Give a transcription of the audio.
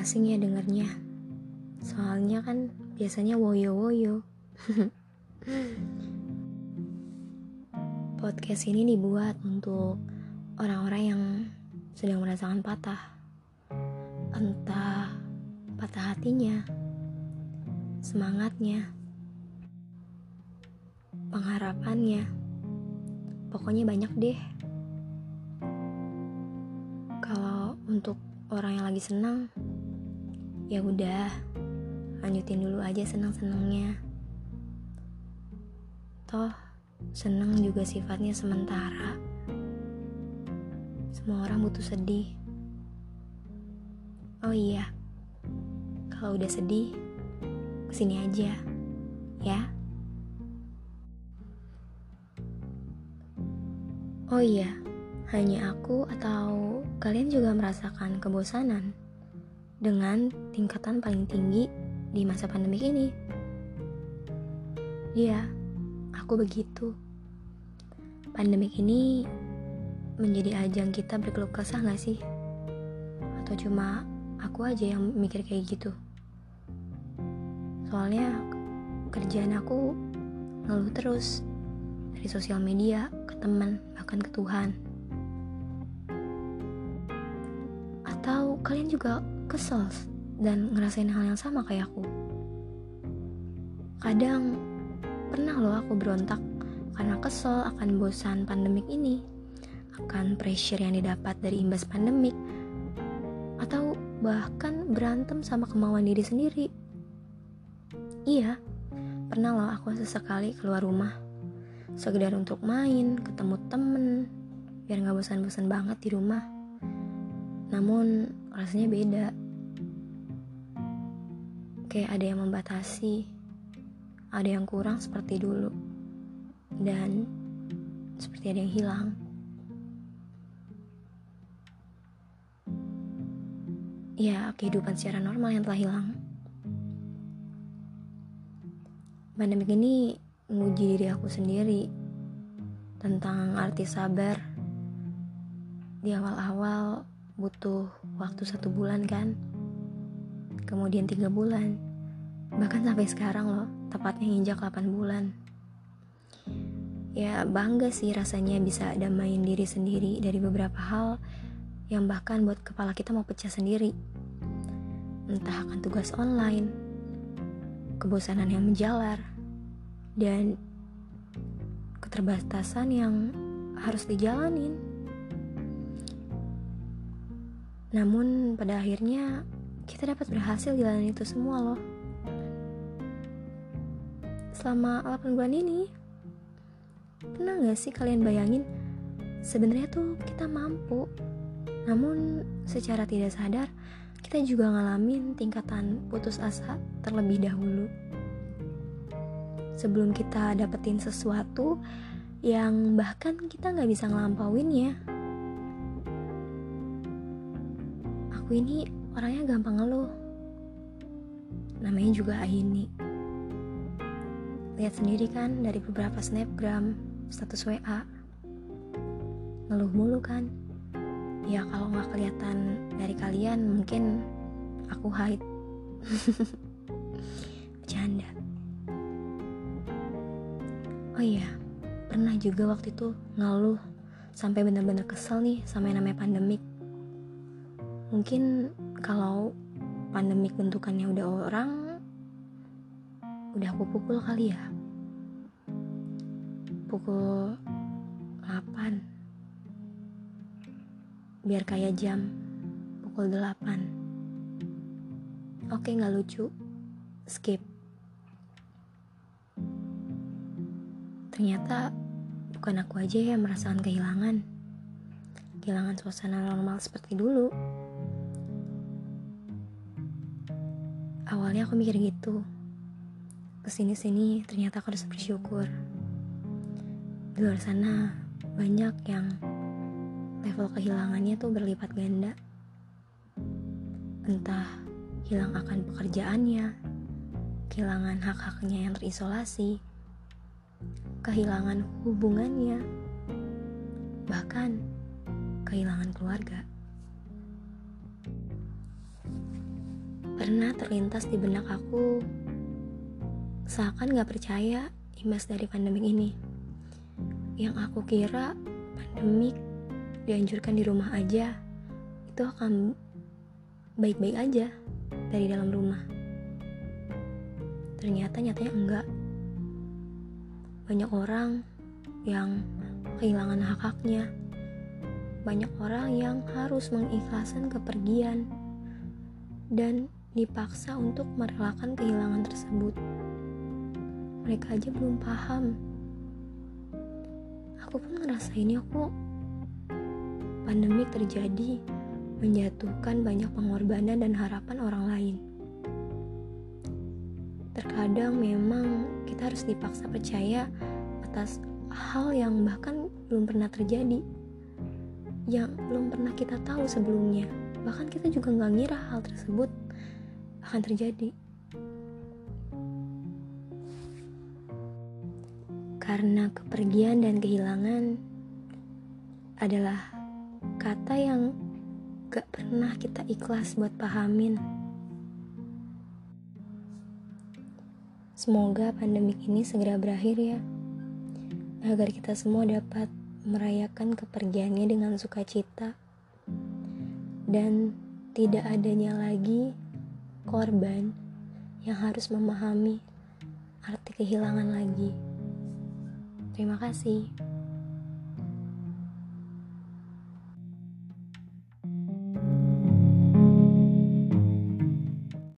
asing ya dengernya. Soalnya kan biasanya woyo-woyo. Podcast ini dibuat untuk orang-orang yang sedang merasakan patah. Entah patah hatinya, semangatnya, pengharapannya. Pokoknya banyak deh. Kalau untuk orang yang lagi senang, ya udah, lanjutin dulu aja senang-senangnya. Toh, senang juga sifatnya sementara. Semua orang butuh sedih. Oh iya, kalau udah sedih, ke sini aja, ya. Oh iya, hanya aku atau kalian juga merasakan kebosanan dengan tingkatan paling tinggi di masa pandemi ini? Iya, aku begitu. Pandemik ini menjadi ajang kita berkeluh kesah gak sih? Atau cuma aku aja yang mikir kayak gitu? Soalnya kerjaan aku ngeluh terus dari sosial media ke teman bahkan ke Tuhan. Atau kalian juga kesel dan ngerasain hal yang sama kayak aku? Kadang pernah loh aku berontak karena kesel akan bosan pandemik ini, akan pressure yang didapat dari imbas pandemik, atau bahkan berantem sama kemauan diri sendiri. Iya, pernah loh aku sesekali keluar rumah, sekedar untuk main, ketemu temen, biar gak bosan-bosan banget di rumah. Namun rasanya beda. Kayak ada yang membatasi, ada yang kurang seperti dulu, dan seperti ada yang hilang. Ya, kehidupan secara normal yang telah hilang. Pandemi ini menguji diri aku sendiri tentang arti sabar. Di awal-awal butuh waktu satu bulan kan, kemudian tiga bulan, bahkan sampai sekarang loh, tepatnya injak 8 bulan. Ya bangga sih rasanya bisa damain diri sendiri dari beberapa hal yang bahkan buat kepala kita mau pecah sendiri. Entah akan tugas online, kebosanan yang menjalar, dan keterbatasan yang harus dijalanin. Namun pada akhirnya kita dapat berhasil jalan itu semua loh. Selama 8 bulan ini, pernah gak sih kalian bayangin sebenarnya tuh kita mampu, namun secara tidak sadar kita juga ngalamin tingkatan putus asa terlebih dahulu. Sebelum kita dapetin sesuatu yang bahkan kita nggak bisa ngelampauinnya. Aku ini orangnya gampang ngeluh. Namanya juga Aini. Lihat sendiri kan dari beberapa snapgram, status WA. Ngeluh mulu kan? Ya kalau nggak kelihatan dari kalian mungkin aku hide. Bercanda. Oh iya, pernah juga waktu itu ngeluh sampai bener-bener kesel nih sama yang namanya pandemik. Mungkin kalau pandemik bentukannya udah orang, udah aku pukul kali ya. Pukul 8 biar kayak jam pukul 8 oke nggak lucu. Skip. Ternyata bukan aku aja yang merasakan kehilangan. Kehilangan suasana normal seperti dulu awalnya aku mikir gitu ke sini-sini ternyata aku harus bersyukur di luar sana banyak yang level kehilangannya tuh berlipat ganda. Entah hilang akan pekerjaannya, kehilangan hak-haknya yang terisolasi, kehilangan hubungannya, bahkan kehilangan keluarga. Pernah terlintas di benak aku seakan gak percaya imbas dari pandemik ini. Yang aku kira pandemik dianjurkan di rumah aja, itu akan baik-baik aja dari dalam rumah. Ternyata nyatanya enggak. Banyak orang yang kehilangan hak-haknya. Banyak orang yang harus mengikhlaskan kepergian dan dipaksa untuk merelakan kehilangan tersebut. Mereka aja belum paham. Aku pun ngerasain ya kok. Pandemik terjadi menjatuhkan banyak pengorbanan dan harapan orang lain. Terkadang memang kita harus dipaksa percaya atas hal yang bahkan belum pernah terjadi, yang belum pernah kita tahu sebelumnya. Bahkan kita juga nggak ngira hal tersebut akan terjadi. Karena kepergian dan kehilangan adalah kata yang gak pernah kita ikhlas buat pahamin. Semoga pandemik ini segera berakhir ya, agar kita semua dapat merayakan kepergiannya dengan sukacita dan tidak adanya lagi korban yang harus memahami arti kehilangan lagi. Terima kasih.